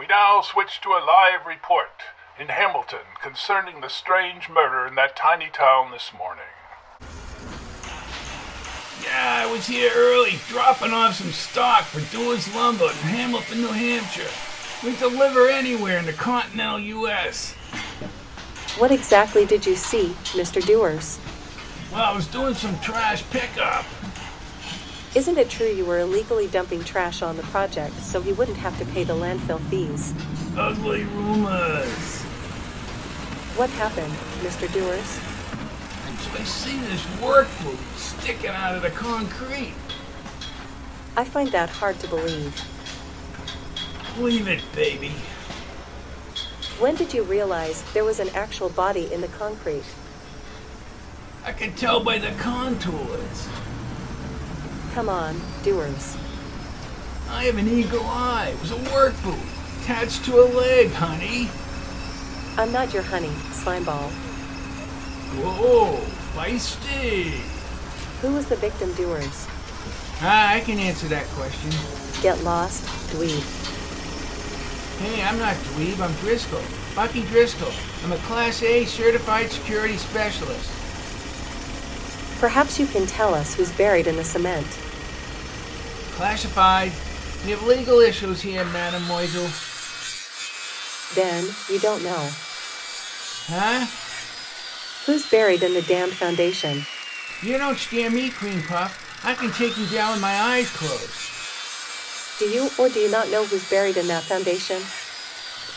We now switch to a live report in Hamilton concerning the strange murder in that tiny town this morning. Yeah, I was here early dropping off some stock for Dewar's Lumber in Hamilton, New Hampshire. We deliver anywhere in the continental U.S. What exactly did you see, Mr. Dewars? Well, I was doing some trash pickup. Isn't it true you were illegally dumping trash on the project so he wouldn't have to pay the landfill fees? Ugly rumors. What happened, Mr. Dewars? I see this work boot sticking out of the concrete. I find that hard to believe. Believe it, baby. When did you realize there was an actual body in the concrete? I could tell by the contours. Come on, Dewars. I have an eagle eye. It was a work boot attached to a leg, honey. I'm not your honey, Slimeball. Whoa, feisty. Who was the victim, Dewars? Ah, I can answer that question. Get lost, dweeb. Hey, I'm not dweeb. I'm Driscoll. Bucky Driscoll. I'm a Class A certified security specialist. Perhaps you can tell us who's buried in the cement. Classified. We have legal issues here, Mademoiselle. Then you don't know. Huh? Who's buried in the damned foundation? You don't scare me, Queen Puff. I can take you down with my eyes closed. Do you or do you not know who's buried in that foundation?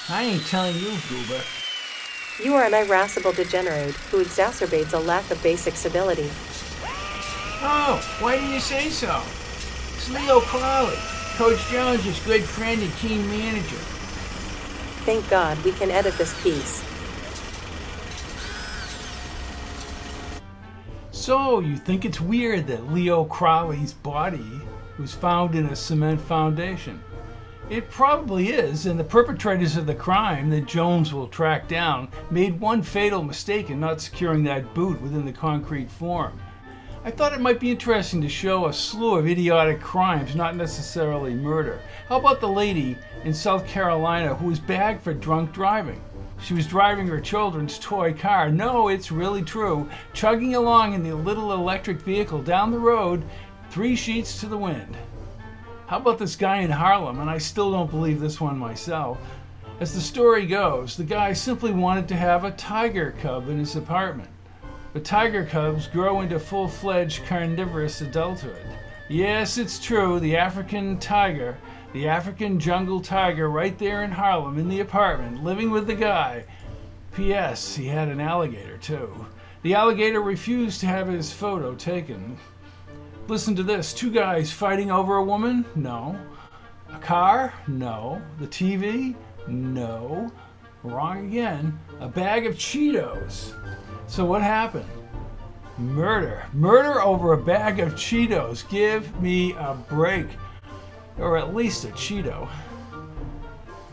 I ain't telling you, Goober. You are an irascible degenerate who exacerbates a lack of basic civility. Oh, why didn't you say so? It's Leo Crowley, Coach Jones' good friend and team manager. Thank God we can edit this piece. So, you think it's weird that Leo Crowley's body was found in a cement foundation? It probably is, and the perpetrators of the crime that Jones will track down made one fatal mistake in not securing that boot within the concrete form. I thought it might be interesting to show a slew of idiotic crimes, not necessarily murder. How about the lady in South Carolina who was bagged for drunk driving? She was driving her children's toy car. No, it's really true. Chugging along in the little electric vehicle down the road, three sheets to the wind. How about this guy in Harlem? And I still don't believe this one myself. As the story goes, the guy simply wanted to have a tiger cub in his apartment. But tiger cubs grow into full fledged carnivorous adulthood. Yes, it's true, the African tiger, the African jungle tiger, right there in Harlem in the apartment, living with the guy. P.S. He had an alligator, too. The alligator refused to have his photo taken. Listen to this two guys fighting over a woman? No. A car? No. The TV? No. Wrong again. A bag of Cheetos. So what happened? Murder. Murder over a bag of Cheetos. Give me a break. Or at least a Cheeto.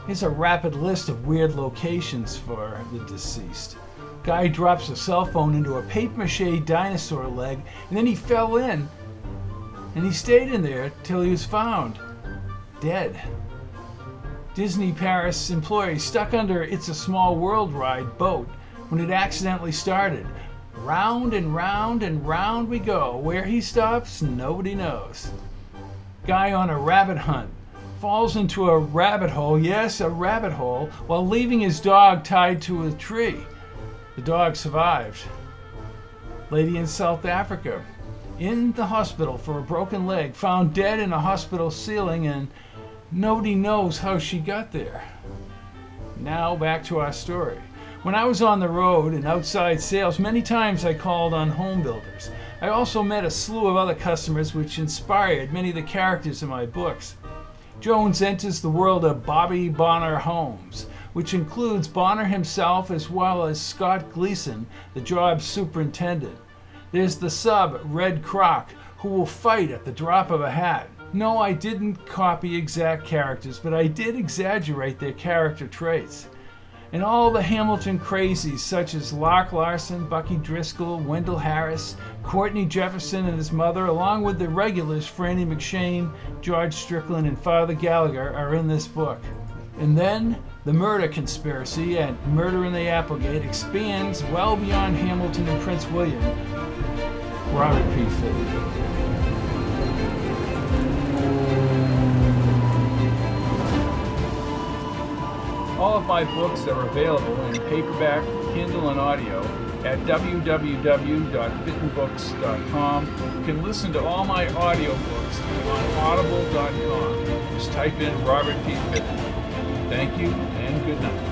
Here's a rapid list of weird locations for the deceased. Guy drops a cell phone into a papier mache dinosaur leg, and then he fell in. And he stayed in there till he was found. Dead. Disney Paris employee stuck under It's a Small World ride boat when it accidentally started. Round and round and round we go. Where he stops, nobody knows. Guy on a rabbit hunt falls into a rabbit hole, yes, a rabbit hole, while leaving his dog tied to a tree. The dog survived. Lady in South Africa, in the hospital for a broken leg, found dead in a hospital ceiling, and nobody knows how she got there. Now back to our story. When I was on the road and outside sales, many times I called on home builders. I also met a slew of other customers which inspired many of the characters in my books. Jones enters the world of Bobby Bonner Homes, which includes Bonner himself as well as Scott Gleason, the job superintendent. There's the sub, Red Croc, who will fight at the drop of a hat. No, I didn't copy exact characters, but I did exaggerate their character traits. And all the Hamilton crazies, such as Lark Larson, Bucky Driscoll, Wendell Harris, Courtney Jefferson and his mother, along with the regulars Franny McShane, George Strickland, and Father Gallagher, are in this book. And then the murder conspiracy at Murder in the Applegate expands well beyond Hamilton and Prince William. Robert P. All of my books are available in paperback, Kindle, and audio at www.fittonbooks.com. You can listen to all my audiobooks on audible.com. Just type in Robert P. Fitton. Thank you and good night.